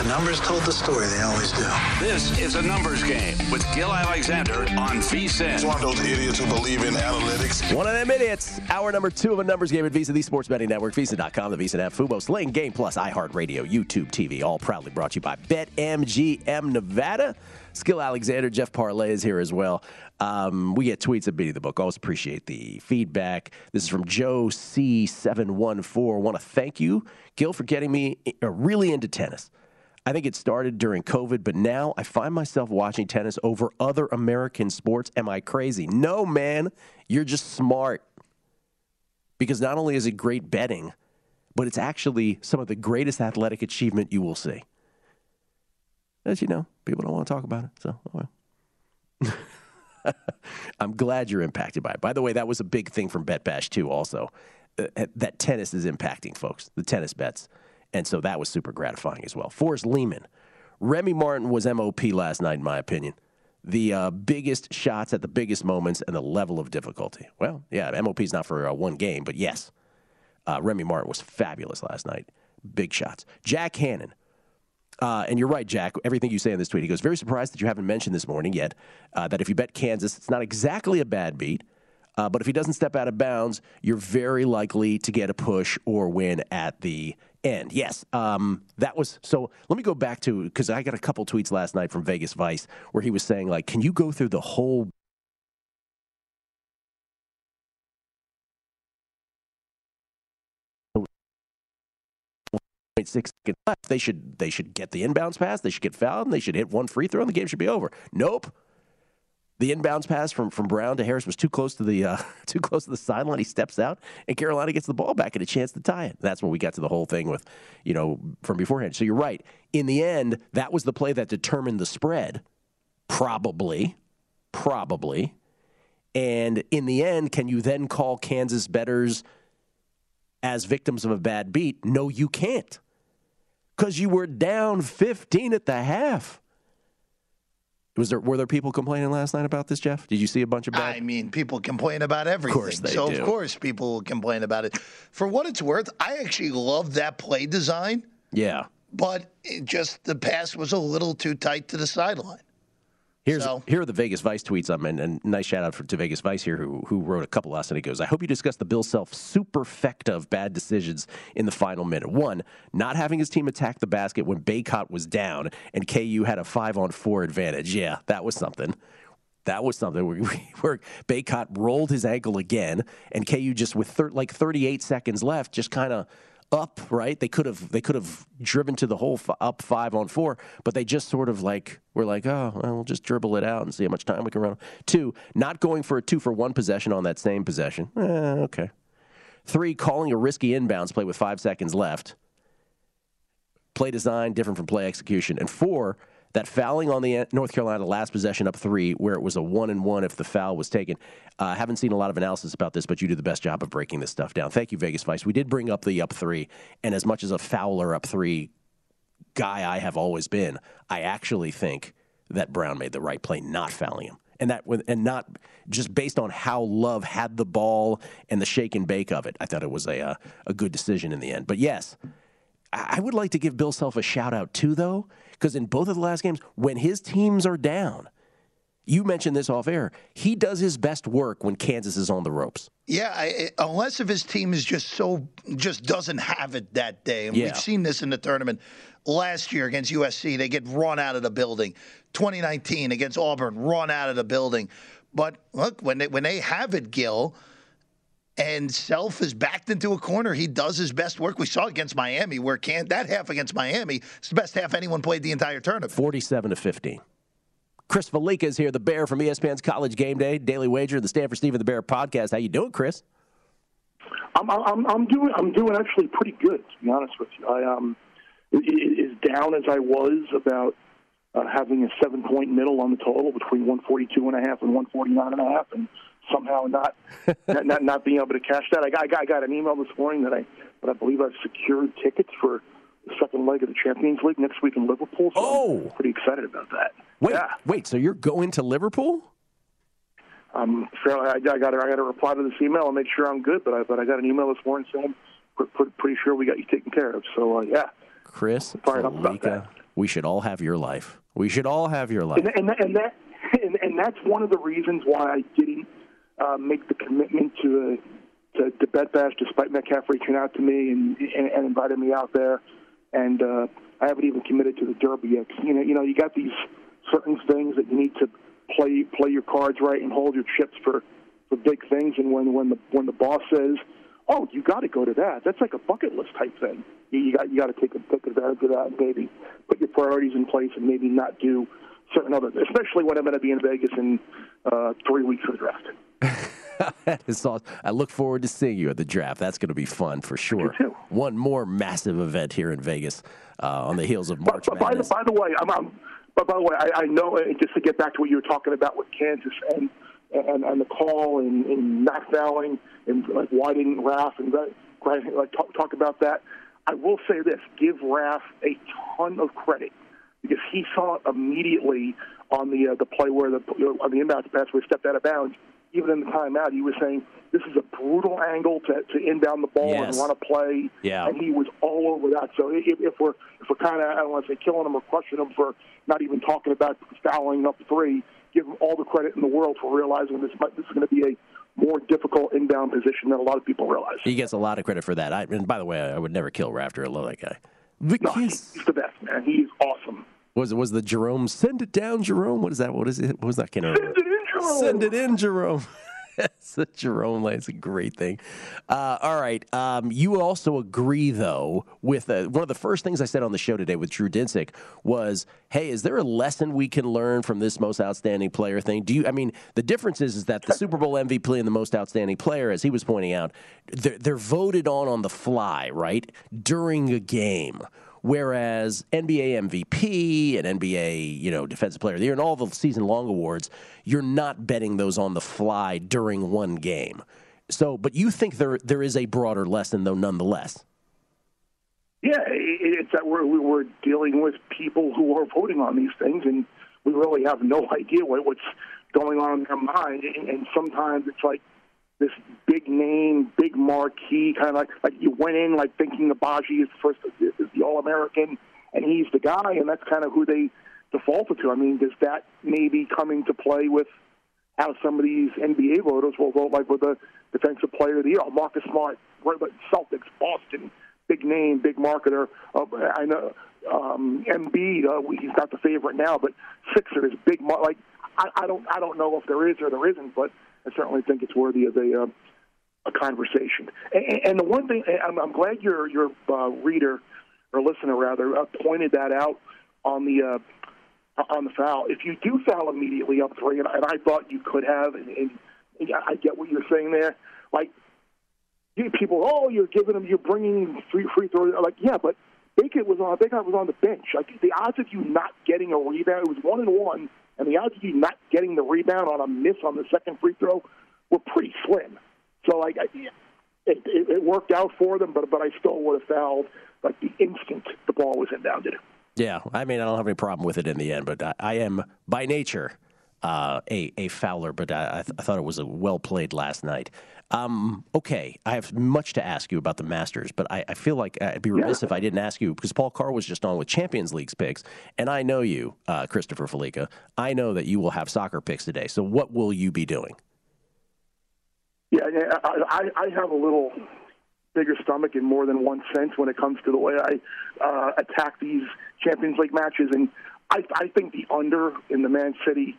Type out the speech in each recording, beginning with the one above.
The numbers told the story. They always do. This is a numbers game with Gill Alexander on VSIN. It's one of those idiots who believe in analytics. One of them idiots. Hour number two of a numbers game at VSIN, the Sports Betting Network, VSIN.com, the VSIN app, Fubo, Sling, Game Plus, iHeartRadio, YouTube TV, all proudly brought to you by BetMGM Nevada. Gill Alexander, Jeff Parles is here as well. Um, we get tweets at Beating the Book. Always appreciate the feedback. This is from Joe C714. Want to thank you, Gill, for getting me uh, really into tennis. I think it started during COVID, but now I find myself watching tennis over other American sports. Am I crazy? No, man. You're just smart. Because not only is it great betting, but it's actually some of the greatest athletic achievement you will see. As you know, people don't want to talk about it. So, oh well. I'm glad you're impacted by it. By the way, that was a big thing from Bet Bash too. Also, uh, that tennis is impacting folks, the tennis bets, and so that was super gratifying as well. Forrest Lehman, Remy Martin was MOP last night, in my opinion. The uh, biggest shots at the biggest moments and the level of difficulty. Well, yeah, MOP is not for uh, one game, but yes, uh, Remy Martin was fabulous last night. Big shots. Jack Hannon, uh, and you're right, Jack. Everything you say in this tweet. He goes, very surprised that you haven't mentioned this morning yet uh, that if you bet Kansas, it's not exactly a bad beat. Uh, but if he doesn't step out of bounds, you're very likely to get a push or win at the end. Yes, um, that was so. Let me go back to because I got a couple tweets last night from Vegas Vice where he was saying like, "Can you go through the whole six seconds left. They should they should get the inbounds pass. They should get fouled. And they should hit one free throw, and the game should be over. Nope. The inbounds pass from, from Braun to Harris was too close to the uh, too close to the sideline. He steps out, and Carolina gets the ball back and a chance to tie it. That's when we got to the whole thing with, you know, from beforehand. So you're right. In the end, that was the play that determined the spread, probably, probably. And in the end, can you then call Kansas betters as victims of a bad beat? No, you can't because you were down 15 at the half. Was there were there people complaining last night about this, Jeff? Did you see a bunch of bad? I mean, people complain about everything. Of course they so do. of course people will complain about it. For what it's worth, I actually love that play design, Yeah. but it just the pass was a little too tight to the sideline. Here's So- here are the Vegas Vice tweets. Um, and, and nice shout out for, to Vegas Vice here, who who wrote a couple last night. He goes, "I hope you discuss the Bill Self superfecta of bad decisions in the final minute. One, not having his team attack the basket when Bacot was down and KU had a five on four advantage. Yeah, that was something." That was something where, where Bacot rolled his ankle again, and KU just with thir- like 38 seconds left, just kind of up. Right? They could have they could have driven to the hole f- up five on four, but they just sort of like were like, oh, well, we'll just dribble it out and see how much time we can run. Two, not going for a two for one possession on that same possession. Eh, okay. Three, calling a risky inbounds play with five seconds left play design different from play execution. And four, that fouling on the North Carolina last possession up three, where it was a one and one if the foul was taken. I uh, haven't seen a lot of analysis about this, but you do the best job of breaking this stuff down. Thank you, Vegas Vice. We did bring up the up three, and as much as a Fowler up three guy I have always been, I actually think that Brown made the right play not fouling him. And that and not just based on how Love had the ball and the shake and bake of it. I thought it was a uh, a good decision in the end. But yes, I would like to give Bill Self a shout out too, though, because in both of the last games, when his teams are down, You mentioned this off air. He does his best work when Kansas is on the ropes. Yeah, I, unless if his team is just so just doesn't have it that day, and Yeah. we've seen this in the tournament last year against USC. They get run out of the building. 2019 against Auburn, run out of the building. But look, when they when they have it, Gill, and Self is backed into a corner, he does his best work. We saw against Miami, where can't that half against Miami is the best half anyone played the entire tournament. 47 to 15. Chris Fallica is here, the Bear from ESPN's College Game Day, Daily Wager, the Stanford Steve and the Bear podcast. How you doing, Chris? I'm, I'm, I'm doing, I'm doing actually pretty good, to be honest with you. I um, i- i- as down as I was about uh, having a seven point middle on the total between 142 and a half and 149 and a half, and somehow not, not, not, not being able to cash that. I got, I got, I got an email this morning that I, that I believe I've secured tickets for the second leg of the Champions League next week in Liverpool. So Oh. I'm pretty excited about that. Wait, Yeah. wait. So you're going to Liverpool? I'm fairly. I, I got. I got to reply to this email and make sure I'm good. But I. But I got an email this morning saying, "We're pretty, pretty sure we got you taken care of." So uh, yeah. Chris Fired up about Fallica, that. we should all have your life. We should all have your life. And, and, and that and, and that's one of the reasons why I didn't uh, make the commitment to uh, to, to Bet Bash, despite Metcalf reaching out to me and and, and inviting me out there. And uh, I haven't even committed to the Derby yet. You know, you know, you got these certain things that you need to play play your cards right and hold your chips for for big things. And when when the when the boss says, "Oh, you got to go to that," that's like a bucket list type thing. You, you got you got to take, a- take advantage of that and maybe put your priorities in place and maybe not do certain other, especially when I'm going to be in Vegas in uh, three weeks for the draft. That is awesome. I look forward to seeing you at the draft. That's going to be fun for sure. One more massive event here in Vegas uh, on the heels of March But, but by, the, Madness. by the way, I'm, I'm but by the way, I, I know just to get back to what you were talking about with Kansas and and, and the call and, and not fouling and like why didn't Raf and like talk, talk about that. I will say this: give Raf a ton of credit because he saw it immediately on the uh, the play where the on the inbound pass where he stepped out of bounds. Even in the timeout, he was saying this is a brutal angle to, to inbound the ball Yes. and run a play. Yeah. And he was all over that. So if, if we're if we're kind of I don't want to say killing him or crushing him for not even talking about fouling up three, give him all the credit in the world for realizing this might, this is going to be a more difficult inbound position than a lot of people realize. he gets a lot of credit for that. I, and by the way, I would never kill Rafter. I love that guy. No, he's the best man. He's awesome. was was the Jerome send it down Jerome? What is that? What is it? What was that? Can't remember. Send it in, Jerome. Send it in, Jerome. That's a Jerome line. It's a great thing. Uh, all right. Um, you also agree, though, with uh, one of the first things I said on the show today with Drew Dinsick was, "Hey, is there a lesson we can learn from this most outstanding player thing?" Do you? I mean, the difference is, is that the Super Bowl MVP and the most outstanding player, as he was pointing out, they're, they're voted on on the fly, right, during a game. Whereas NBA MVP and NBA, you know, Defensive Player of the Year and all the season long awards, you're not betting those on the fly during one game. So, but you think there there is a broader lesson though, nonetheless. Yeah, it's that we're we're dealing with people who are voting on these things, and we really have no idea what, what's going on in their mind. And sometimes it's like this big name, big marquee kind of like like you went in like thinking Agbaji is the first is the All American, and he's the guy, and that's kind of who they defaulted to. I mean, does that maybe come into play with how some of these NBA voters will vote, like with the defensive player of the year, Marcus Smart, Celtics, Boston, big name, big marketer. Uh, I know um, Embiid, uh, he's not the favorite now, but Sixers, big mar- like I, I don't I don't know if there is or there isn't, but I certainly think it's worthy of a uh, a conversation. And, and the one thing I'm, I'm glad your your uh, reader or listener rather uh, pointed that out on the. Uh, on the foul. If you do foul immediately up three, and, and I thought you could have, and, and, I get what you're saying there. Like people, oh, you're giving them, you're bringing free free throws. Like yeah, but Bacot was on, Bacot was on the bench. Like the odds of you not getting a rebound, it was one and one, and the odds of you not getting the rebound on a miss on the second free throw were pretty slim. So like. I, it, it, it worked out for them, but but I still would have fouled like the instant the ball was inbounded. Yeah, I mean, I don't have any problem with it in the end, but I, I am by nature uh, a a fouler. But I, I, th- I thought it was a well played last night. Um, okay, I have much to ask you about the Masters, but I, I feel like I'd be remiss yeah. if I didn't ask you because Paul Carr was just on with Champions League's picks, and I know you, uh, Christopher Fallica. I know that you will have soccer picks today. So what will you be doing? Yeah, I, I have a little bigger stomach in more than one sense when it comes to the way I uh, attack these Champions League matches, and I, I think the under in the Man City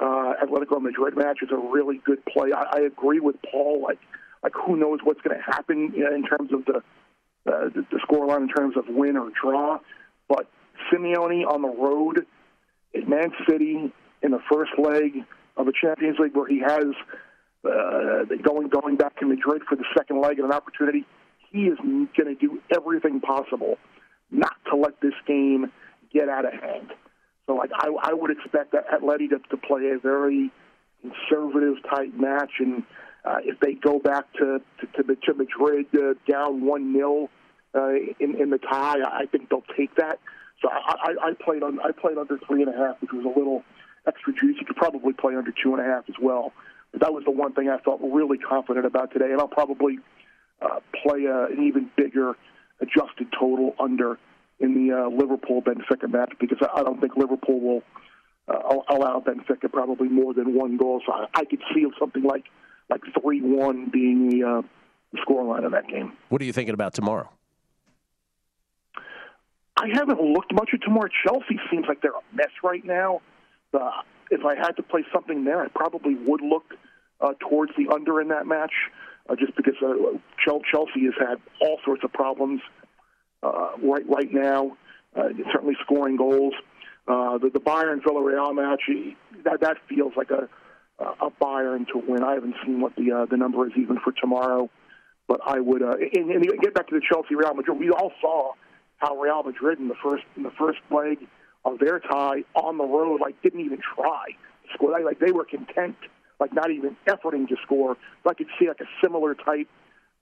uh, Atletico Madrid match is a really good play. I, I agree with Paul. Like, like who knows what's going to happen in terms of the uh, the, the scoreline in terms of win or draw. But Simeone on the road at Man City in the first leg of a Champions League where he has uh, going going back to Madrid for the second leg and an opportunity. He is going to do everything possible not to let this game get out of hand. So, like, I, I would expect that Atleti to, to play a very conservative type match, and uh, if they go back to to, to, to Madrid uh, down one 0 uh, in in the tie, I think they'll take that. So I, I, I played on I played under three and a half, which was a little extra juice. You could probably play under two and a half as well. But that was the one thing I felt really confident about today, and I'll probably uh, play a, an even bigger adjusted total under in the uh, Liverpool Benfica match because I don't think Liverpool will uh, allow Benfica probably more than one goal. So I, I could see something like like three one being the, uh, the scoreline of that game. What are you thinking about tomorrow? I haven't looked much at tomorrow. Chelsea seems like they're a mess right now. Uh, if I had to play something there, I probably would look uh, towards the under in that match, uh, just because uh, Chelsea has had all sorts of problems right right now. Uh, certainly scoring goals. Uh, the, the Bayern Villarreal match that that feels like a a Bayern to win. I haven't seen what the uh, the number is even for tomorrow, but I would. Uh, and, and get back to the Chelsea Real Madrid. We all saw how Real Madrid in the first in the first leg of their tie on the road like didn't even try to score. Like, like they were content, like not even efforting to score. So I could see like a similar type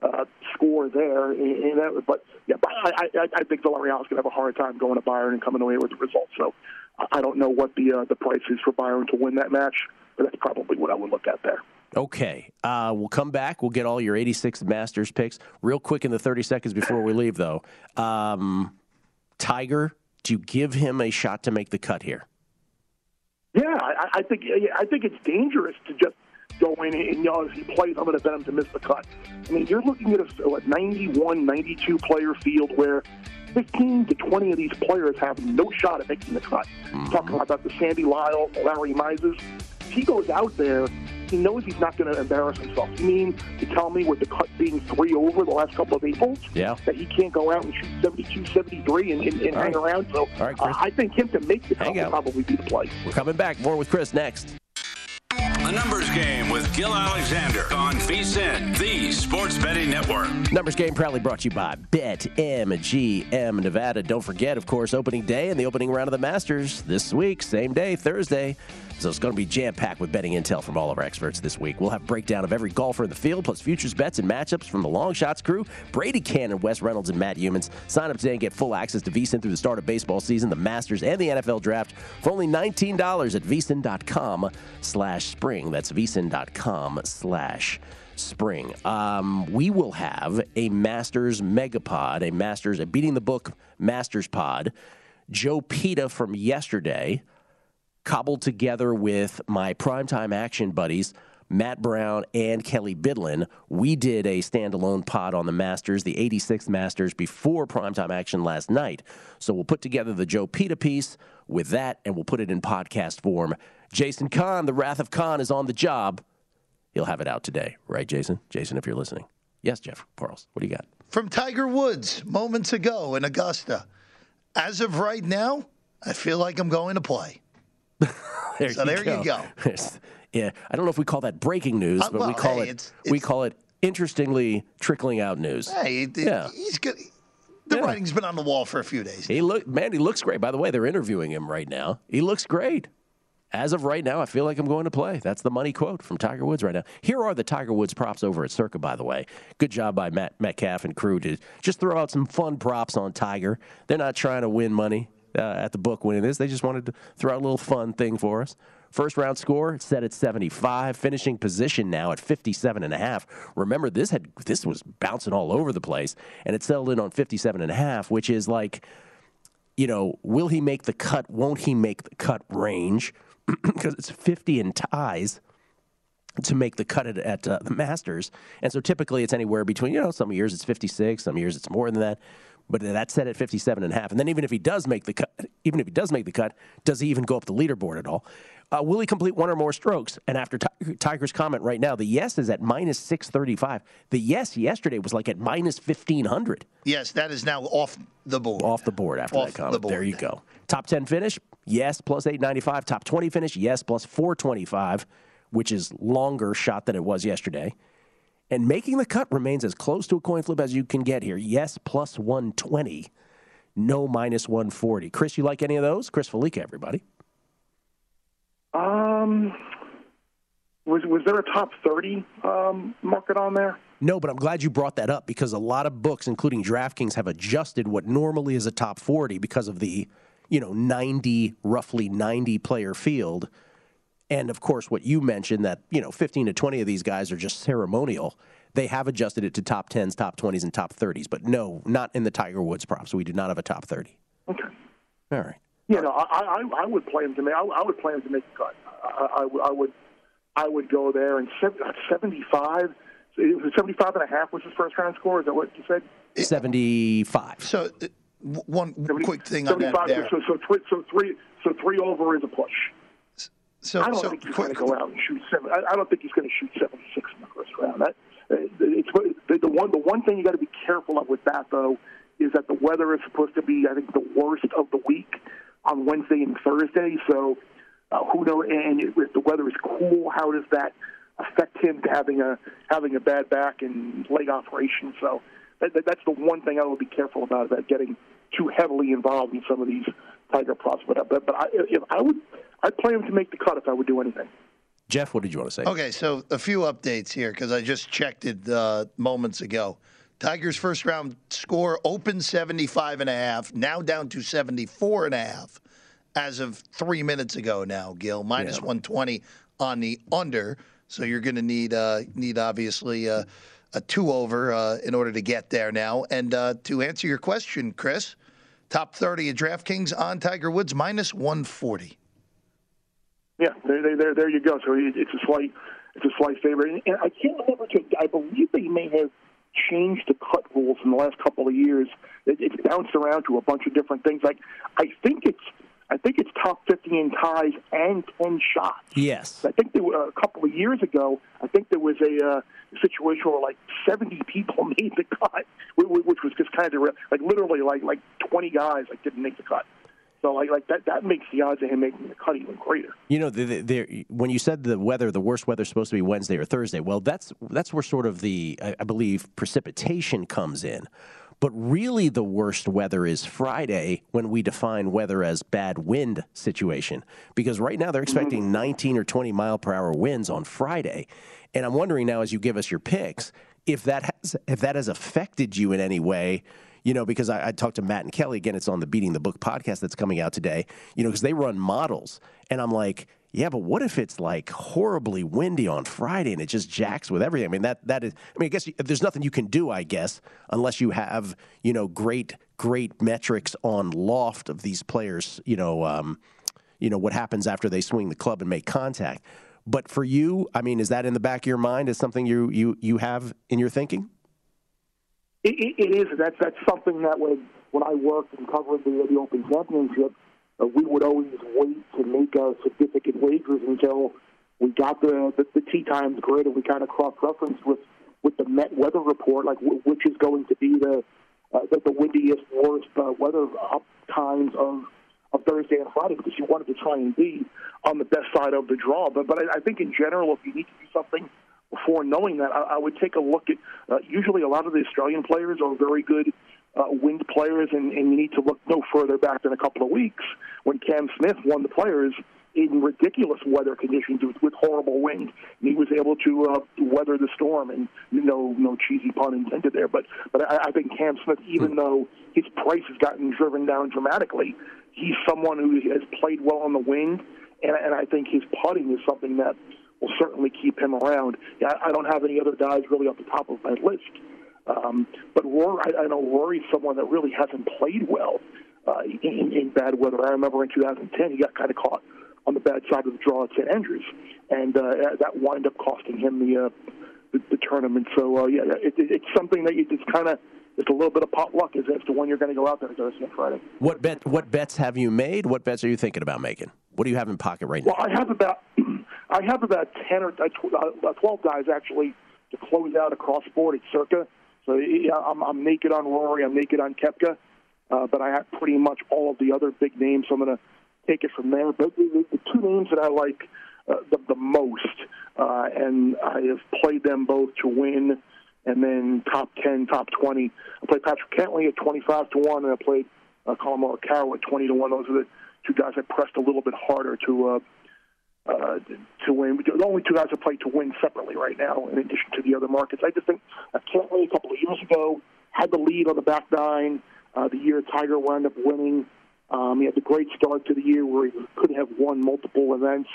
uh, score there. And, that, but yeah, I, I, I think Villarreal is going to have a hard time going to Bayern and coming away with the result. So I don't know what the uh, the price is for Bayern to win that match, but that's probably what I would look at there. Okay. Uh, we'll come back. We'll get all your 86 Masters picks. Real quick in the 30 seconds before we leave, though. Um, Tiger, do you give him a shot to make the cut here? Yeah, I, I think I think it's dangerous to just go in and, if he plays, I'm going to bet him to miss the cut. I mean, you're looking at a, a 91, 92 player field where 15 to 20 of these players have no shot at making the cut. Mm-hmm. Talking about the Sandy Lyle, Larry Mizes. If he goes out there, he knows he's not going to embarrass himself. You mean to tell me with the cut being three over the last couple of Aprils yeah. that he can't go out and shoot 72, 73 and, and, and hang right. around? So right, uh, I think him to make the cut will probably be the play. We're coming back. More with Chris next. The Numbers Game with Gill Alexander on VSIN, the Sports Betting Network. Numbers Game proudly brought to you by BetMGM Nevada. Don't forget, of course, opening day and the opening round of the Masters this week, same day, Thursday. So it's going to be jam packed with betting intel from all of our experts this week. We'll have breakdown of every golfer in the field, plus futures bets and matchups from the Long Shots crew, Brady Kannon, Wes Reynolds, and Matt Youmans. Sign up today and get full access to VSIN through the start of baseball season, the Masters, and the NFL Draft for only $19 at VSIN.com slash spring. That's VSIN.com slash spring. Um, we will have a Masters Megapod, a Masters, a Beating the Book Masters Pod. Joe Peta from yesterday – cobbled together with my primetime action buddies. Matt Brown and Kelly Bidlin. We did a standalone pod on the Masters, the 86th Masters, before primetime action last night. So we'll put together the Joe Peta piece with that, and we'll put it in podcast form. Jason Kahn, the Wrath of Khan, is on the job. He'll have it out today, right, Jason? Jason, if you're listening. Yes, Jeff Parles. What do you got? From Tiger Woods moments ago in Augusta. As of right now, I feel like I'm going to play. there so you there go. you go. yeah, I don't know if we call that breaking news, uh, but well, we call hey, it it's, it's, we call it interestingly trickling out news. Hey, yeah. he's good. The yeah. writing's been on the wall for a few days. He look, man, he looks great. By the way, they're interviewing him right now. He looks great. As of right now, I feel like I'm going to play. That's the money quote from Tiger Woods right now. Here are the Tiger Woods props over at Circa, by the way. Good job by Matt Metcalf and crew to just throw out some fun props on Tiger. They're not trying to win money uh, at the book winning this. They just wanted to throw out a little fun thing for us. First round score set at 75, finishing position now at 57 and a half. Remember this had this was bouncing all over the place and it settled in on 57 and a half, which is like you know, will he make the cut? Won't he make the cut range? because it's 50 in ties to make the cut at, at uh, the Masters. And so typically it's anywhere between, you know, some years it's 56, some years it's more than that. But that's set at 57 and a half. And then even if he does make the cut, even if he does make the cut, does he even go up the leaderboard at all? Uh, will he complete one or more strokes? And after Tiger's comment right now, the yes is at minus 635. The yes yesterday was like at minus 1500. Yes, that is now off the board. Off the board after off that comment. The there you go. Top 10 finish, yes, plus 895. Top 20 finish, yes, plus 425, which is longer shot than it was yesterday. And making the cut remains as close to a coin flip as you can get here. Yes, plus 120. No minus 140. Chris, you like any of those? Chris Fallica, everybody. Um, was was there a top thirty um, market on there? No, but I'm glad you brought that up because a lot of books, including DraftKings, have adjusted what normally is a top 40 because of the, you know, 90, roughly 90 player field. And of course, what you mentioned that, you know, 15 to 20 of these guys are just ceremonial. They have adjusted it to top 10s, top 20s, and top 30s. But no, not in the Tiger Woods props. We do not have a top 30. Okay. All right. You know, I, I, I would play him to make. I, I would play him to make the cut. I, I, I would, I would go there and seventy-five. It was 75 and a half was his first round score. Is that what you said? 75. So, uh, one quick thing on that there. So, so, three, so three, so three over is a push. So, I don't so think he's going to go out and shoot seven. I, I don't think he's going to shoot 76 in the first round. That, uh, it's the, the one. The one thing you got to be careful of with that though is that the weather is supposed to be, I think, the worst of the week on Wednesday and Thursday. So uh, who knows? And if the weather is cool, how does that affect him to having a having a bad back and leg operation? So that, that, that's the one thing I would be careful about about getting too heavily involved in some of these Tiger props. But but, but I, if I would, I'd play him to make the cut if I would do anything. Jeff, what did you want to say? Okay, so a few updates here because I just checked it uh, moments ago. Tigers' first round score opened 75 and a half, now down to 74 and a half as of three minutes ago now, Gill. Minus Yeah. 120 on the under. So you're going to need, uh, need obviously, uh, a two over uh, in order to get there now. And uh, to answer your question, Chris, top 30 at DraftKings on Tiger Woods, minus 140. Yeah, there, there, there, you go. So it's a slight, it's a slight favorite. And I can't remember. To, I believe they may have changed the cut rules in the last couple of years. It, it's bounced around to a bunch of different things. Like I think it's, I think it's top fifty in ties and ten shots. Yes. I think there were a couple of years ago. I think there was a uh, situation where like seventy people made the cut, wh- wh- which was just kind of like literally like like twenty guys like didn't make the cut. So like like that that makes the odds of him making the cut even greater. You know, the, the, the, when you said the weather, the worst weather is supposed to be Wednesday or Thursday. Well, that's that's where sort of the I, I believe precipitation comes in. But really, the worst weather is Friday when we define weather as bad wind situation. Because right now they're mm-hmm. expecting 19 or 20 mile per hour winds on Friday, and I'm wondering now as you give us your picks if that has if that has affected you in any way you know, because I, I talked to Matt and Kelly again. It's on the Beating the Book podcast that's coming out today. You know, because they run models, and I'm like, yeah, but what if it's like horribly windy on Friday and it just jacks with everything? I mean, that that is. I mean, I guess there's nothing you can do, I guess, unless you have you know great great metrics on loft of these players. You know, um, you know what happens after they swing the club and make contact. But for you, I mean, is that in the back of your mind? Is something you you you have in your thinking? It, it, it is. That's that's something that when when I worked and covered the, the Open Championship, uh, we would always wait to make uh, significant wagers until we got the the, the tee times grid and we kind of cross referenced with with the Met weather report, like w- which is going to be the uh, the, the windiest, worst uh, weather up times of of Thursday and Friday because you wanted to try and be on the best side of the draw. But but I, I think in general, if you need to do something before knowing that, I, I would take a look at. Uh, usually, a lot of the Australian players are very good uh, wind players, and, and you need to look no further back than a couple of weeks when Cam Smith won the Players in ridiculous weather conditions with, with horrible wind. And he was able to uh, weather the storm, and no no cheesy pun intended there. But but I, I think Cam Smith, even though his price has gotten driven down dramatically, he's someone who has played well on the wind and, and I think his putting is something that will certainly keep him around. Yeah, I don't have any other guys really off the top of my list. Um, but Rory, I, I know Rory's someone that really hasn't played well uh, in, in bad weather. I remember in 2010 he got kind of caught on the bad side of the draw at St Andrews, and uh, that wound up costing him the uh, the, the tournament. So uh, yeah, it, it, it's something that you just kind of it's a little bit of potluck as, as to when you're going to go out there Thursday and Friday. What bet? What bets have you made? What bets are you thinking about making? What do you have in pocket right now? Well, I have about I have about ten or uh, twelve guys actually to close out across board at Circa. So yeah, I'm, I'm naked on Rory. I'm naked on Koepka. Uh, but I have pretty much all of the other big names. So I'm going to take it from there. But the, the two names that I like uh, the, the most, uh, and I have played them both to win, and then top 10, top 20. I played Patrick Cantlay at 25 to 1, and I played uh, Collin Morikawa at 20 to 1. Those are the two guys I pressed a little bit harder to. Uh, uh, to win. The only two guys have played to win separately right now, in addition to the other markets. I just think Cantlay a couple of years ago had the lead on the back nine. Uh, the year Tiger wound up winning, um, he had the great start to the year where he could have won multiple events.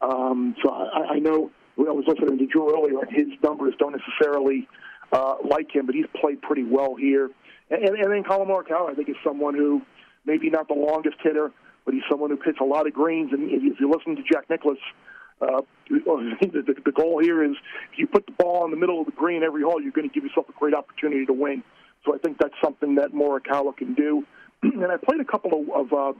Um, so I, I know I was listening to Drew earlier, his numbers don't necessarily uh, like him, but he's played pretty well here. And, and then Collin Morikawa, I think, is someone who maybe not the longest hitter, but he's someone who hits a lot of greens. And if you listen to Jack Nicklaus, uh, the, the goal here is if you put the ball in the middle of the green every hole, you're going to give yourself a great opportunity to win. So I think that's something that Morikawa can do. and I played a couple of, of uh,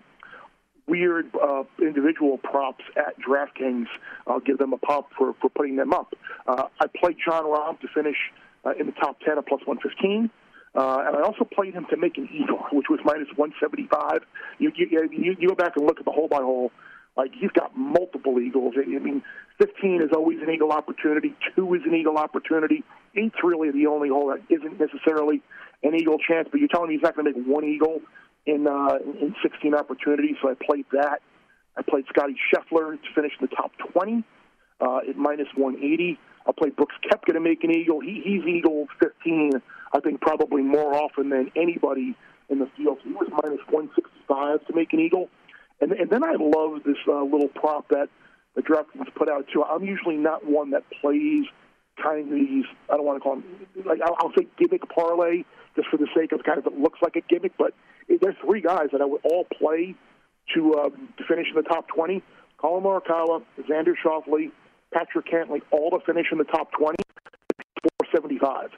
weird uh, individual props at DraftKings. I'll give them a pop for, for putting them up. Uh, I played Jon Rahm to finish uh, in the top 10 at plus 115. Uh, and I also played him to make an eagle, which was minus 175. You, you, you, go back and look at the hole by hole. Like he's got multiple eagles. I mean, 15 is always an eagle opportunity. Two is an eagle opportunity. Eight's really the only hole that isn't necessarily an eagle chance. But you're telling me he's not going to make one eagle in uh, in 16 opportunities. So I played that. I played Scotty Scheffler to finish in the top 20 uh, at minus 180. I played Brooks Koepka to make an eagle. He, he's eagle 15. I think probably more often than anybody in the field. So he was minus 165 to make an eagle. And, and then I love this uh, little prop that the DraftKings put out too. I'm usually not one that plays kind of these. I don't want to call them like I'll, I'll say gimmick parlay just for the sake of kind of it looks like a gimmick. But there's three guys that I would all play to um, to finish in the top 20. Collin Morikawa, Xander Schauffele, Patrick Cantlay, all to finish in the top 20. 475.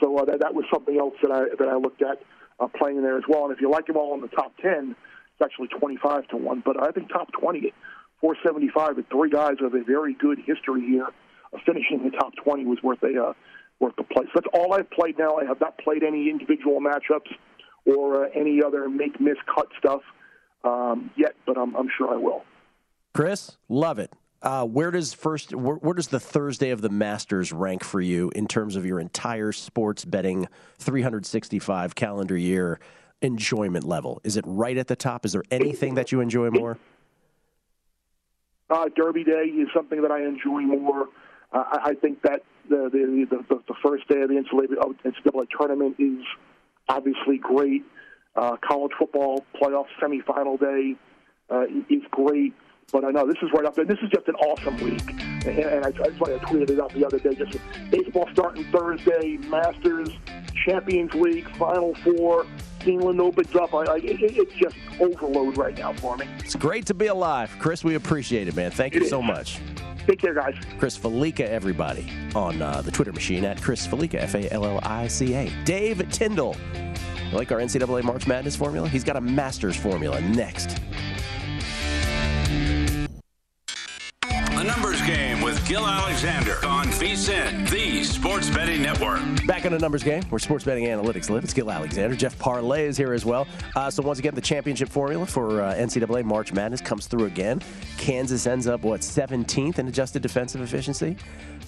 So uh, that that was something else that I that I looked at uh, playing in there as well. And if you like them all in the top 10 it's actually 25 to 1. But I think top 20 at 475 with three guys with a very good history here of finishing the top 20 was worth a uh, worth the play. So that's all I've played now. I have not played any individual matchups or uh, any other make miss cut stuff um, yet, but I'm, I'm sure I will. Chris, love it. Uh, where does first where, where, does the Thursday of the Masters rank for you in terms of your entire sports betting 365 calendar year enjoyment level? Is it right at the top? Is there anything that you enjoy more? Uh, Derby Day is something that I enjoy more. Uh, I think that the, the the, the first day of the NCAA, tournament is obviously great. Uh, college football playoff semifinal day uh, is great. But I know this is right up there. This is just an awesome week, and, and I, that's why I tweeted it out the other day. Just baseball starting Thursday, Masters, Champions League, Final Four, Keeneland opens up. I, I, it, it's just overload right now for me. It's great to be alive, Chris. We appreciate it, man. Thank you so much. Take care, guys. Chris Fallica, everybody, on uh, the Twitter machine at Chris Fallica, F A L L I C A. Dave Tyndall. like our NCAA March Madness formula? He's got a Masters formula next. Game with Gill Alexander on VSIN, the Sports Betting Network. Back on a numbers game where sports betting analytics live. It's Gill Alexander. Jeff Parles is here as well. Uh, so once again, the championship formula for uh, NCAA March Madness comes through again. Kansas ends up what 17th in adjusted defensive efficiency.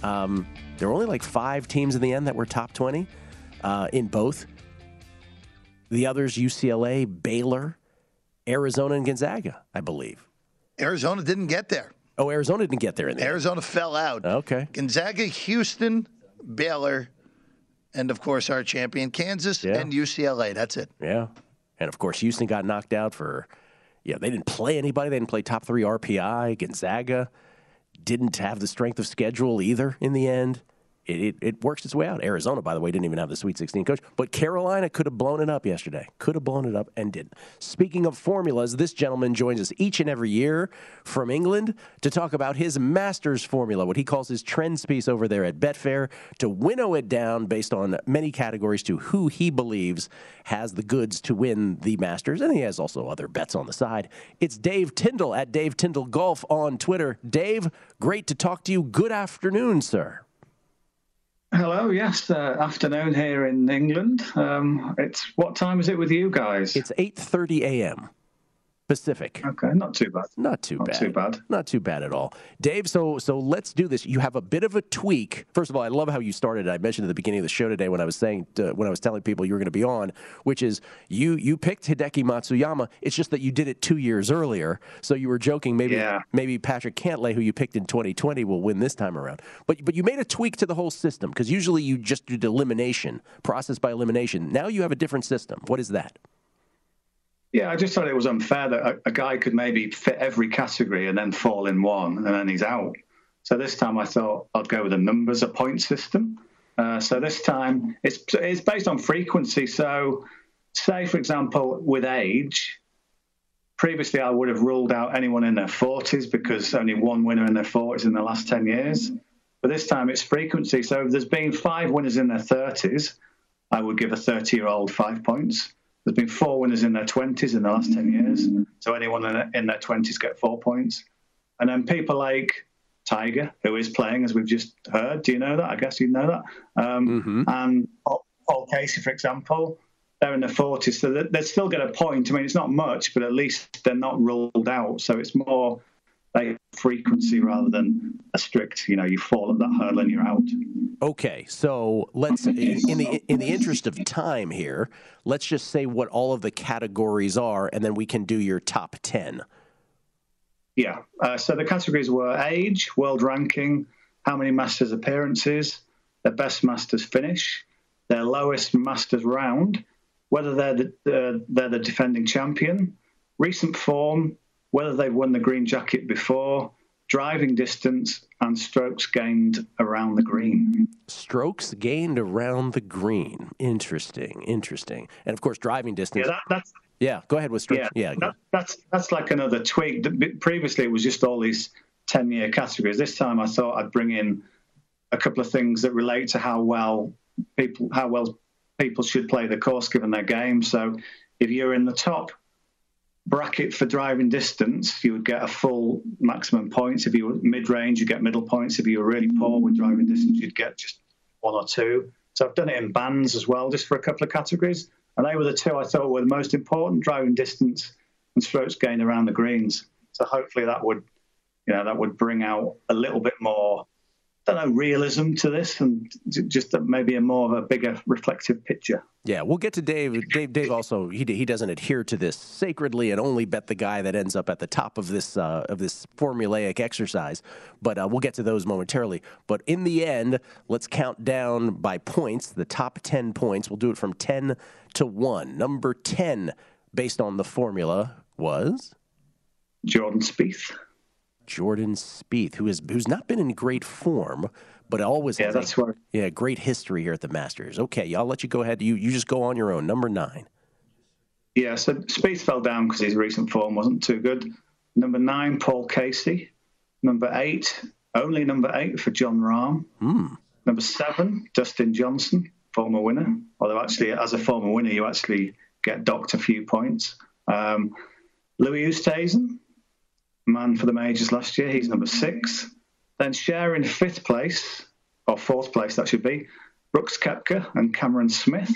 Um, there were only like five teams in the end that were top 20 uh, in both. The others, UCLA, Baylor, Arizona, and Gonzaga, I believe. Arizona didn't get there. Oh, Arizona didn't get there in the Arizona end. fell out. Okay. Gonzaga, Houston, Baylor, and of course our champion Kansas Yeah. and UCLA. That's it. Yeah. And of course, Houston got knocked out for Yeah, they didn't play anybody. They didn't play top three RPI. Gonzaga didn't have the strength of schedule either in the end it, it, it, works its way out. Arizona, by the way, didn't even have the Sweet 16 coach, but Carolina could have blown it up yesterday. Could have blown it up and didn't. Speaking of formulas, this gentleman joins us each and every year from England to talk about his Masters formula, what he calls his trends piece over there at Betfair, to winnow it down based on many categories to who he believes has the goods to win the Masters, and he has also other bets on the side. It's Dave Tyndall at Dave Tyndall Golf on Twitter. Dave, great to talk to you. Good afternoon, sir. Hello, yes, uh, afternoon here in England. Um, it's what time is it with you guys? It's eight thirty a.m. Pacific. Okay, not too bad. Not too not bad. Too bad. Not too bad at all. Dave, so so let's do this. You have a bit of a tweak. First of all, I love how you started. I mentioned at the beginning of the show today when I was saying to, when I was telling people you were going to be on, which is you you picked Hideki Matsuyama. It's just that you did it two years earlier. So you were joking maybe yeah. maybe Patrick Cantlay, who you picked in 2020, will win this time around. But but you made a tweak to the whole system because usually you just did elimination process by elimination. Now you have a different system. What is that? Yeah, I just thought it was unfair that a, a, guy could maybe fit every category and then fall in one and then he's out. So this time I thought I'd go with a numbers, a point system. Uh, so this time it's it's based on frequency. So say for example with age, previously I would have ruled out anyone in their 40s because only one winner in their 40s in the last 10 years. But this time it's frequency. So if there's been five winners in their 30s, I would give a 30 year old five points. There's been four winners in their 20s in the last 10 years. So anyone in their 20s get four points. And then people like Tiger, who is playing, as we've just heard. Do you know that? I guess you know that. Um, mm-hmm. And Paul Casey, for example, they're in their 40s. So they still get a point. I mean, it's not much, but at least they're not ruled out. So it's more a frequency rather than a strict, you know, you fall at that hurdle and you're out. Okay, so let's in the in the interest of time here, let's just say what all of the categories are, and then we can do your top ten. Yeah. Uh, so the categories were age, world ranking, how many Masters appearances, their best Masters finish, their lowest Masters round, whether they're the, uh, they're the defending champion, recent form, whether they've won the green jacket before, driving distance, and strokes gained around the green. Strokes gained around the green. Interesting, interesting. And of course, driving distance. Yeah, that, that's. Yeah, go ahead with strokes. Yeah, yeah that, that's that's like another tweak. Previously, it was just all these ten-year categories. This time, I thought I'd bring in a couple of things that relate to how well people how well people should play the course given their game. So, if you're in the top bracket for driving distance, you would get a full maximum points. If you were mid range, you get middle points. If you were really poor with driving distance, you'd get just one or two. So I've done it in bands as well, just for a couple of categories. And they were the two I thought were the most important: driving distance and strokes gained around the greens. So hopefully that would, you know, that would bring out a little bit more don't know realism to this and just maybe a more of a bigger reflective picture. Yeah, we'll get to Dave. Dave, Dave also he he doesn't adhere to this sacredly and only bet the guy that ends up at the top of this uh, of this formulaic exercise. But uh, we'll get to those momentarily. But in the end, let's count down by points. The top ten points. We'll do it from ten to one. Number ten, based on the formula, was Jordan Spieth. Jordan Spieth, who has who's not been in great form, but always yeah, has that's a, yeah great history here at the Masters. Okay, I'll let you go ahead. You you just go on your own. Number nine. Yeah, so Spieth fell down because his recent form wasn't too good. Number nine, Paul Casey. Number eight, only number eight for Jon Rahm. Mm. Number seven, Dustin Johnson, former winner. Although actually, as a former winner, you actually get docked a few points. Um, Louis Oosthuizen, man for the majors last year. He's number six. Then sharing fifth place, or fourth place, that should be, Brooks Koepka and Cameron Smith.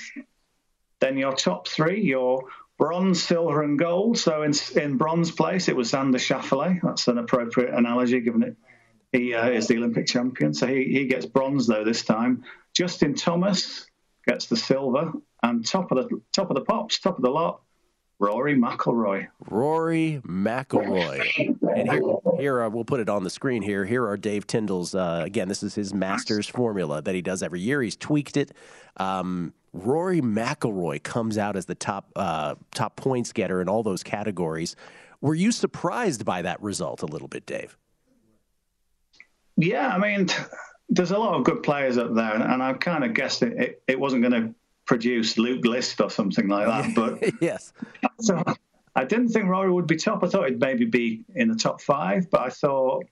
Then your top three, your bronze, silver, and gold. So in, in bronze place, it was Xander Schauffele. That's an appropriate analogy, given it he uh, is the Olympic champion. So he, he gets bronze though this time. Justin Thomas gets the silver, and top of the top of the pops, top of the lot, Rory McIlroy. Rory McIlroy. And here, here uh, we'll put it on the screen here. Here are Dave Tyndall's. Uh, again, this is his Masters formula that he does every year. He's tweaked it. Um, Rory McIlroy comes out as the top uh, top points getter in all those categories. Were you surprised by that result a little bit, Dave? Yeah, I mean, there's a lot of good players up there, and I kind of guessed it, it, it wasn't going to produce Luke List or something like that. But yes, so I didn't think Rory would be top. I thought he'd maybe be in the top five, but I thought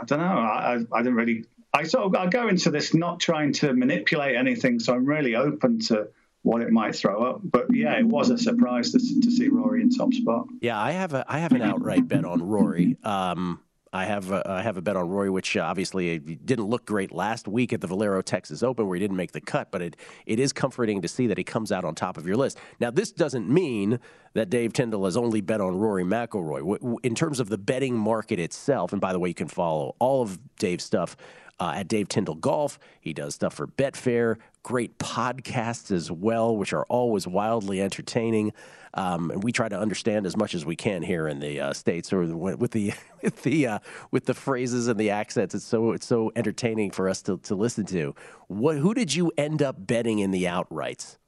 I don't know. I, I didn't really. I sort of I go into this not trying to manipulate anything, so I'm really open to what it might throw up. But yeah, it was a surprise to, to see Rory in top spot. Yeah, I have a I have an outright bet on Rory. Um, I have a, I have a bet on Rory, which obviously didn't look great last week at the Valero Texas Open, where he didn't make the cut. But it it is comforting to see that he comes out on top of your list. Now, this doesn't mean that Dave Tyndall has only bet on Rory McIlroy. In terms of the betting market itself, and by the way, you can follow all of Dave's stuff uh, at Dave Tyndall Golf. He does stuff for Betfair, great podcasts as well, which are always wildly entertaining. Um, and we try to understand as much as we can here in the uh, states, or with the with the uh, with the phrases and the accents. It's so it's so entertaining for us to, to listen to. What who did you end up betting in the outrights?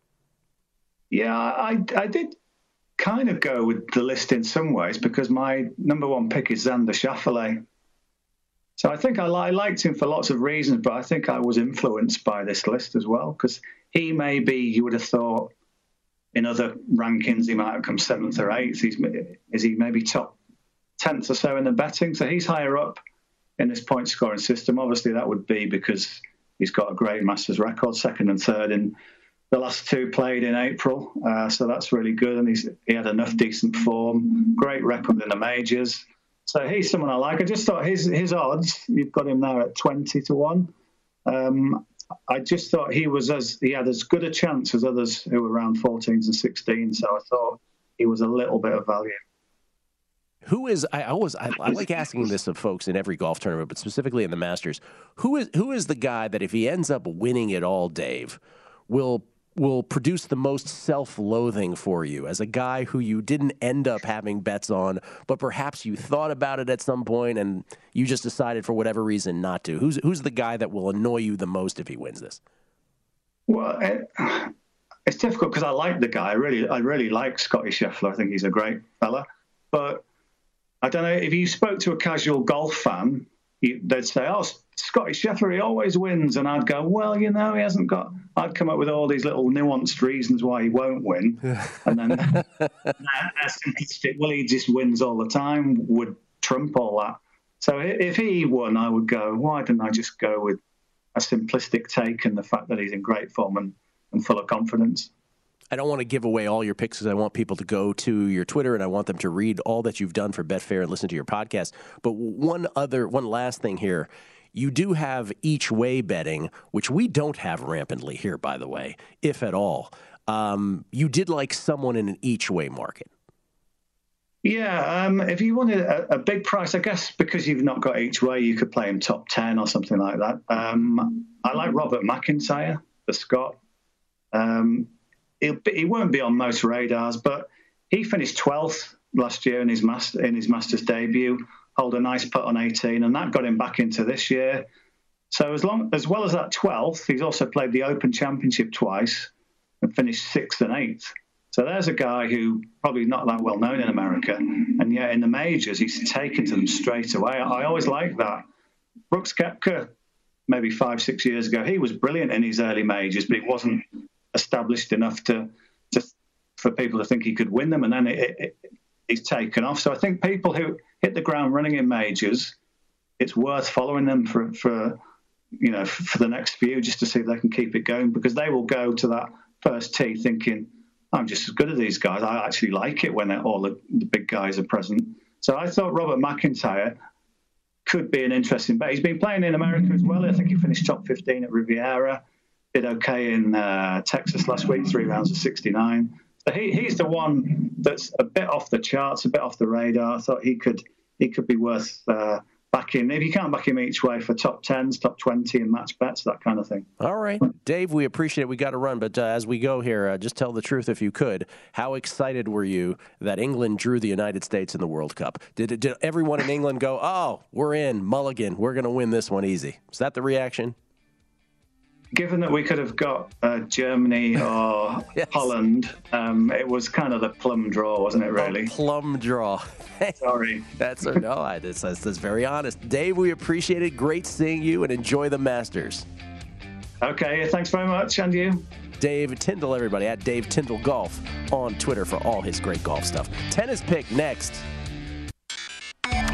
Yeah, I I did kind of go with the list in some ways because my number one pick is Xander Schauffele. So I think I, I, liked him for lots of reasons, but I think I was influenced by this list as well because he may be, you would have thought, in other rankings, he might have come seventh or eighth. He's, is he maybe top tenth or so in the betting? So he's higher up in this point scoring system. Obviously, that would be because he's got a great Masters record, second and third in the last two played in April. Uh, so that's really good. And he's, he had enough decent form, great record in the majors. So he's someone I like. I just thought his his odds, you've got him there at 20 to 1. Um, I just thought he was as he had as good a chance as others who were around 14s and 16s. So I thought he was a little bit of value. Who is I always I, I, like asking this of folks in every golf tournament, but specifically in the Masters. Who is who is the guy that if he ends up winning it all, Dave, will will produce the most self-loathing for you as a guy who you didn't end up having bets on, but perhaps you thought about it at some point and you just decided for whatever reason not to. Who's who's the guy that will annoy you the most if he wins this? Well, it, it's difficult because I like the guy. I really, I really like Scotty Scheffler. I think he's a great fella. But I don't know if you spoke to a casual golf fan, they'd say, "Oh, Scotty Scheffler, he always wins," and I'd go, "Well, you know, he hasn't got." I'd come up with all these little nuanced reasons why he won't win, and then simplistic, "Well, he just wins all the time," would trump all that. So if he won, I would go, "Why didn't I just go with a simplistic take and the fact that he's in great form and, and full of confidence?" I don't want to give away all your picks because I want people to go to your Twitter and I want them to read all that you've done for Betfair and listen to your podcast. But one other, one last thing here. You do have each way betting, which we don't have rampantly here, by the way, if at all. Um, you did like someone in an each way market. Yeah, um, if you wanted a, a, big price, I guess because you've not got each way, you could play him top 10 or something like that. Um, I like Robert McIntyre, the Scot. Um, he won't be on most radars, but he finished 12th last year in his master, in his Masters debut, hold a nice putt on 18, and that got him back into this year. So as long as well as that 12th, he's also played the Open Championship twice and finished sixth and eighth. So there's a guy who probably not that well known in America, and yet in the majors he's taken to them straight away. I always like that. Brooks Koepka, maybe five six years ago, he was brilliant in his early majors, but he wasn't established enough to, to for people to think he could win them, and then it, it, he's taken off. So I think people who hit the ground running in majors, it's worth following them for for you know for the next few just to see if they can keep it going because they will go to that first tee thinking I'm just as good as these guys. I actually like it when all the, the big guys are present. So I thought Robert McIntyre could be an interesting bet. He's been playing in America as well. I think he finished top 15 at Riviera did okay in uh, Texas last week, three rounds of 69. So he, he's the one that's a bit off the charts, a bit off the radar. I thought he could he could be worth uh, backing. If you can't back him each way for top 10s, top 20 and match bets, that kind of thing. All right. Dave, we appreciate it. We got to run. But uh, as we go here, uh, just tell the truth if you could. How excited were you that England drew the United States in the World Cup? Did, did everyone in England go, oh, we're in, Mulligan, we're going to win this one easy? Is that the reaction? Given that we could have got uh, Germany or yes. Holland, um, it was kind of the plum draw, wasn't it? Really, plum draw. Sorry, that's a, no. I, that's, that's, that's very honest, Dave. We appreciate it. Great seeing you, and enjoy the Masters. Okay, thanks very much, and you. Dave Tindall, everybody, at Dave Tindall Golf on Twitter for all his great golf stuff. Tennis pick next.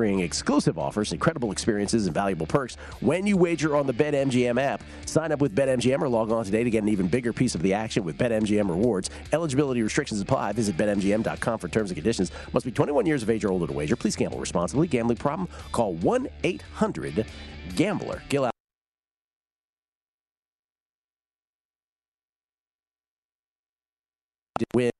featuring exclusive offers, incredible experiences, and valuable perks when you wager on the BetMGM app. Sign up with BetMGM or log on today to get an even bigger piece of the action with BetMGM rewards. Eligibility restrictions apply. Visit BetMGM.com for terms and conditions. Must be 21 years of age or older to wager. Please gamble responsibly. Gambling problem? Call 1 800 GAMBLER. Gill out. Win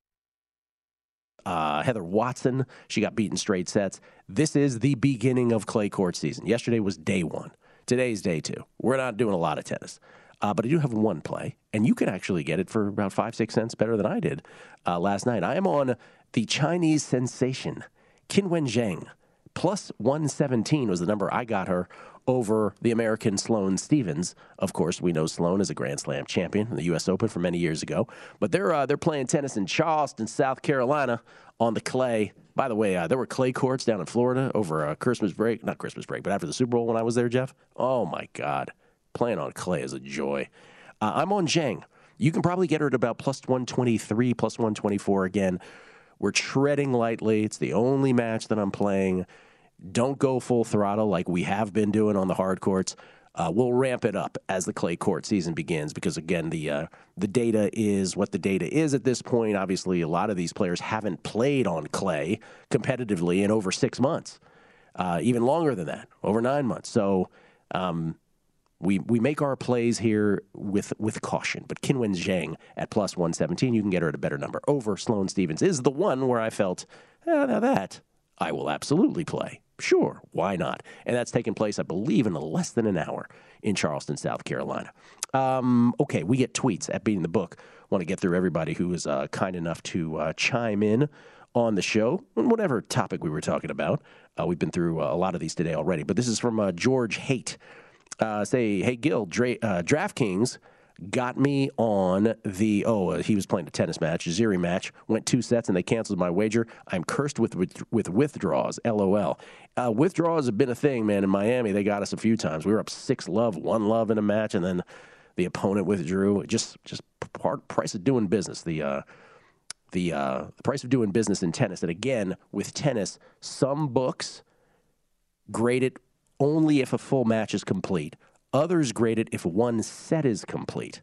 uh, Heather Watson. She got beaten straight sets. This is the beginning of clay court season. Yesterday was day one. Today's day two. We're not doing a lot of tennis. Uh, but I do have one play, and you can actually get it for about five, six cents better than I did uh, last night. I am on the Chinese sensation, Qinwen Zheng. Plus 117 was the number I got her over the American Sloane Stevens. Of course, we know Sloane is a Grand Slam champion in the U.S. Open from many years ago. But they're uh, they're playing tennis in Charleston, South Carolina, on the clay. By the way, uh, there were clay courts down in Florida over uh, Christmas break, not Christmas break, but after the Super Bowl when I was there, Jeff. Oh my God, playing on clay is a joy. Uh, I'm on Zheng. You can probably get her at about plus 123, plus 124 again. We're treading lightly. It's the only match that I'm playing. Don't go full throttle like we have been doing on the hard courts. Uh, we'll ramp it up as the clay court season begins because again the uh, the data is what the data is at this point. Obviously, a lot of these players haven't played on clay competitively in over six months, uh, even longer than that, over nine months. So um, we we make our plays here with with caution. But Qinwen Zheng at plus one seventeen, you can get her at a better number. Over Sloane Stevens is the one where I felt eh, now that I will absolutely play. Sure, why not? And that's taking place, I believe, in less than an hour in Charleston, South Carolina. Um, okay, we get tweets at Beating the Book. Want to get through everybody who is uh, kind enough to uh, chime in on the show, whatever topic we were talking about. Uh, we've been through uh, a lot of these today already, but this is from uh, George Haight. Uh, say, hey, Gill, Dra- DraftKings got me on the oh uh, he was playing a tennis match, a Ziri match. Went two sets and they canceled my wager. I'm cursed with with, with withdrawals. LOL. Uh, withdrawals have been a thing, man. In Miami, they got us a few times. We were up six love, one love in a match, and then the opponent withdrew. Just just part price of doing business. The uh, the uh, the price of doing business in tennis. And again, with tennis, some books grade it only if a full match is complete. Others grade it if one set is complete.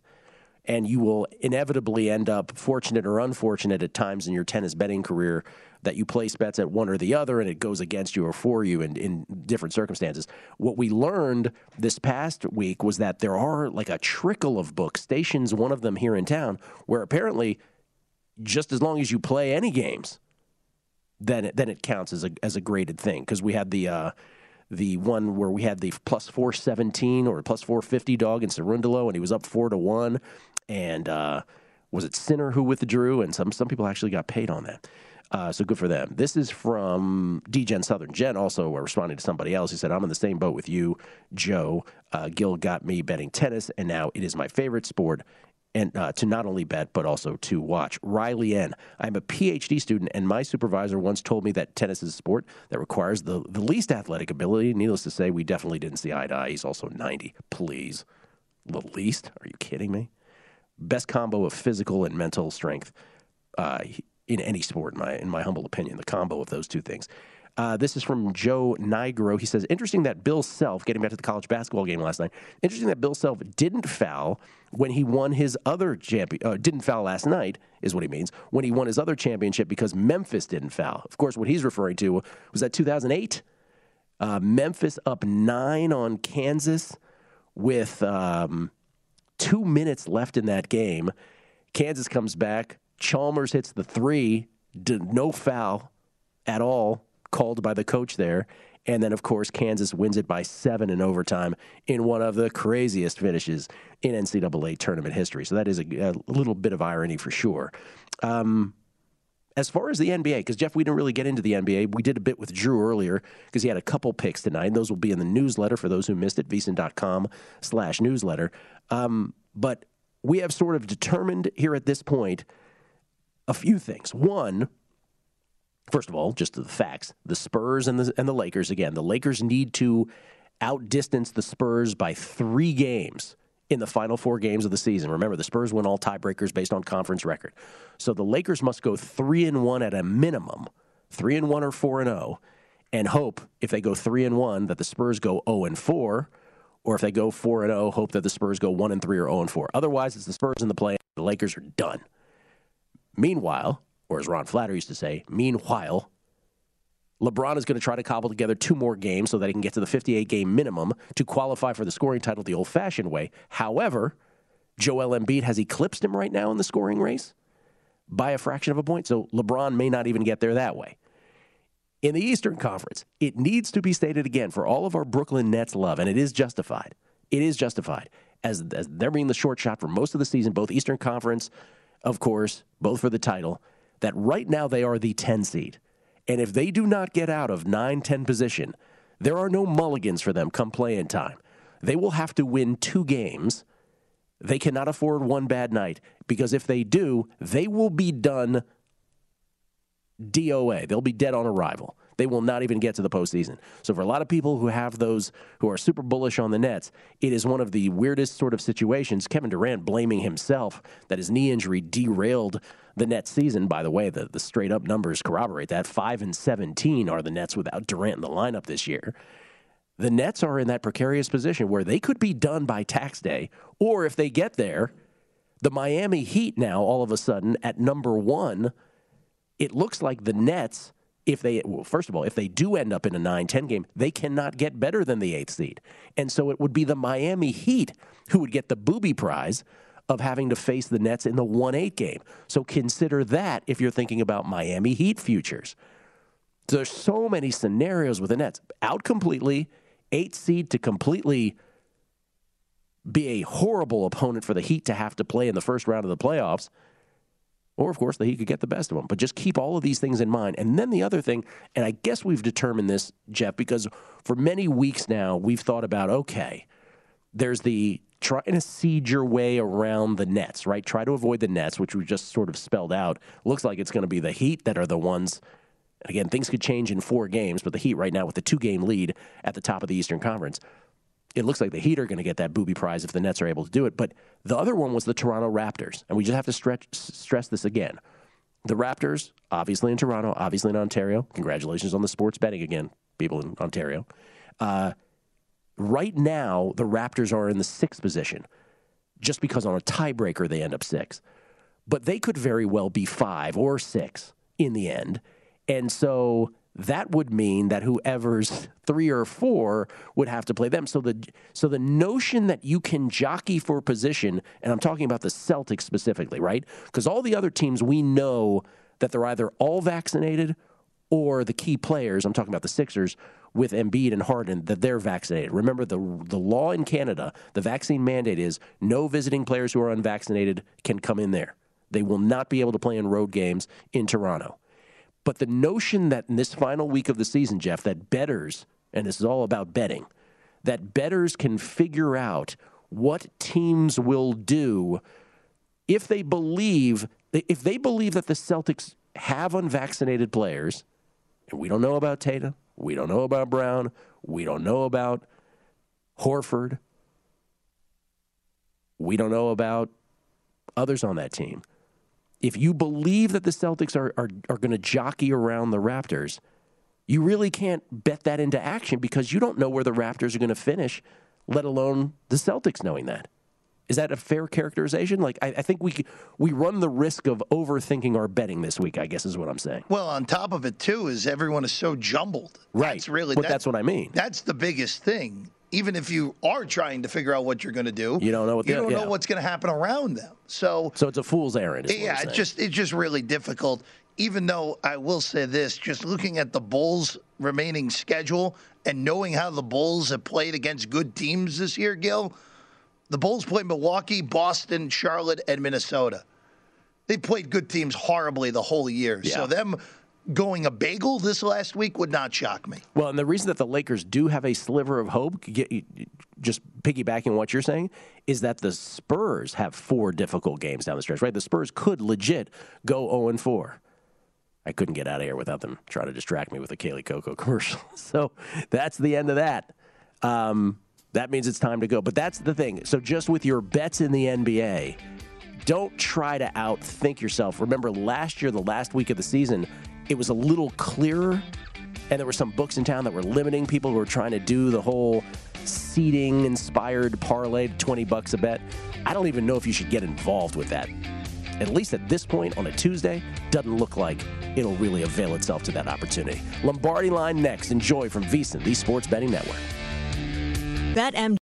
And you will inevitably end up fortunate or unfortunate at times in your tennis betting career that you place bets at one or the other and it goes against you or for you in, in different circumstances. What we learned this past week was that there are like a trickle of book stations, one of them here in town, where apparently just as long as you play any games, then it, then it counts as a as a graded thing. Because we had the uh, the one where we had the plus 417 or plus 450 dog in Cerundolo, and he was up four to one. And uh, was it Sinner who withdrew? And some some people actually got paid on that. Uh, so good for them. This is from DGen Southern. Jen also responding to somebody else. He said, I'm in the same boat with you, Joe. Uh, Gill got me betting tennis, and now it is my favorite sport and uh, to not only bet but also to watch. Riley N. I'm a PhD student, and my supervisor once told me that tennis is a sport that requires the, the least athletic ability. Needless to say, we definitely didn't see eye to eye. He's also 90. Please, the least? Are you kidding me? Best combo of physical and mental strength uh, in any sport, in my in my humble opinion. The combo of those two things. Uh, this is from Joe Nigro. He says, interesting that Bill Self, getting back to the college basketball game last night, interesting that Bill Self didn't foul when he won his other champion, uh, didn't foul last night, is what he means, when he won his other championship because Memphis didn't foul. Of course, what he's referring to was that 2008. Uh, Memphis up nine on Kansas with um, Two minutes left in that game. Kansas comes back. Chalmers hits the three. No foul at all called by the coach there. And then, of course, Kansas wins it by seven in overtime in one of the craziest finishes in NCAA tournament history. So that is a, a little bit of irony for sure. Um, as far as the NBA, because Jeff, we didn't really get into the NBA. We did a bit with Drew earlier because he had a couple picks tonight. And those will be in the newsletter for those who missed it, vsin.com slash newsletter. Um, but we have sort of determined here at this point a few things. One, First of all, just the facts: the Spurs and the and the Lakers. Again, the Lakers need to outdistance the Spurs by three games in the final four games of the season. Remember, the Spurs win all tiebreakers based on conference record, so the Lakers must go three and one at a minimum, three and one or four and zero, oh, and hope if they go three and one that the Spurs go zero oh and four, or if they go four and zero, hope that the Spurs go one and three or zero and four. Otherwise, it's the Spurs in the play. The Lakers are done. Meanwhile, or as Ron Flatter used to say, meanwhile, LeBron is going to try to cobble together two more games so that he can get to the 58 game minimum to qualify for the scoring title the old fashioned way. However, Joel Embiid has eclipsed him right now in the scoring race by a fraction of a point, so LeBron may not even get there that way. In the Eastern Conference, it needs to be stated again for all of our Brooklyn Nets love, and it is justified. It is justified as, as they're being the short shot for most of the season, both Eastern Conference, of course, both for the title that right now they are the 10 seed. And if they do not get out of 9 10 position, there are no mulligans for them come play in time. They will have to win two games. They cannot afford one bad night because if they do, they will be done DOA. They'll be dead on arrival. They will not even get to the postseason. So for a lot of people who have those who are super bullish on the Nets, it is one of the weirdest sort of situations. Kevin Durant blaming himself that his knee injury derailed the Nets season. By the way, the, the straight up numbers corroborate that. Five and seventeen are the Nets without Durant in the lineup this year. The Nets are in that precarious position where they could be done by tax day, or if they get there, the Miami Heat now all of a sudden at number one, it looks like the Nets if they, well, first of all, if they do end up in a 9 10 game, they cannot get better than the eighth seed. And so it would be the Miami Heat who would get the booby prize of having to face the Nets in the 1 8 game. So consider that if you're thinking about Miami Heat futures. There's so many scenarios with the Nets. Out completely, eight seed to completely be a horrible opponent for the Heat to have to play in the first round of the playoffs. Or, of course, that he could get the best of them. But just keep all of these things in mind. And then the other thing, and I guess we've determined this, Jeff, because for many weeks now, we've thought about okay, there's the trying to seed your way around the nets, right? Try to avoid the nets, which we just sort of spelled out. Looks like it's going to be the Heat that are the ones. Again, things could change in four games, but the Heat right now with the two game lead at the top of the Eastern Conference it looks like the Heat are going to get that booby prize if the Nets are able to do it. But the other one was the Toronto Raptors, and we just have to stretch, stress this again. The Raptors, obviously in Toronto, obviously in Ontario. Congratulations on the sports betting again, people in Ontario. Uh, right now, the Raptors are in the sixth position, just because on a tiebreaker they end up six. But they could very well be five or six in the end. And so that would mean that whoever's three or four would have to play them. So the so the notion that you can jockey for position, and I'm talking about the Celtics specifically, right? Because all the other teams we know that they're either all vaccinated or the key players. I'm talking about the Sixers with Embiid and Harden that they're vaccinated. Remember the the law in Canada, the vaccine mandate is no visiting players who are unvaccinated can come in there. They will not be able to play in road games in Toronto. But the notion that in this final week of the season, Jeff, that betters, and this is all about betting, that betters can figure out what teams will do if they believe if they believe that the Celtics have unvaccinated players, and we don't know about Tatum, we don't know about Brown, we don't know about Horford, we don't know about others on that team if you believe that the Celtics are, are, are going to jockey around the Raptors, you really can't bet that into action because you don't know where the Raptors are going to finish, let alone the Celtics knowing that. Is that a fair characterization? Like, I, I, think we we run the risk of overthinking our betting this week. I guess is what I'm saying. Well, on top of it too is everyone is so jumbled. Right. That's really but that, that's what I mean. That's the biggest thing even if you are trying to figure out what you're going to do, You don't know what you don't yeah. know what's going to happen around them. So So it's a fool's errand. is yeah, it's just it's just really difficult. Even though I will say this, just looking at the Bulls' remaining schedule and knowing how the Bulls have played against good teams this year, Gill, the Bulls play Milwaukee, Boston, Charlotte, and Minnesota. They played good teams horribly the whole year. Yeah. So them going a bagel this last week would not shock me. Well, and the reason that the Lakers do have a sliver of hope, just piggybacking what you're saying, is that the Spurs have four difficult games down the stretch, right? The Spurs could legit go 0 and 4. I couldn't get out of here without them trying to distract me with a Kaley Cuoco commercial. So that's the end of that. Um, that means it's time to go. But that's the thing. So just with your bets in the NBA, don't try to outthink yourself. Remember, last year, the last week of the season, it was a little clearer, and there were some books in town that were limiting people who were trying to do the whole seating inspired parlay, 20 bucks a bet. I don't even know if you should get involved with that. At least at this point on a Tuesday, doesn't look like it'll really avail itself to that opportunity. Lombardi line next. Enjoy from VSIN, the Sports Betting Network. BetMGM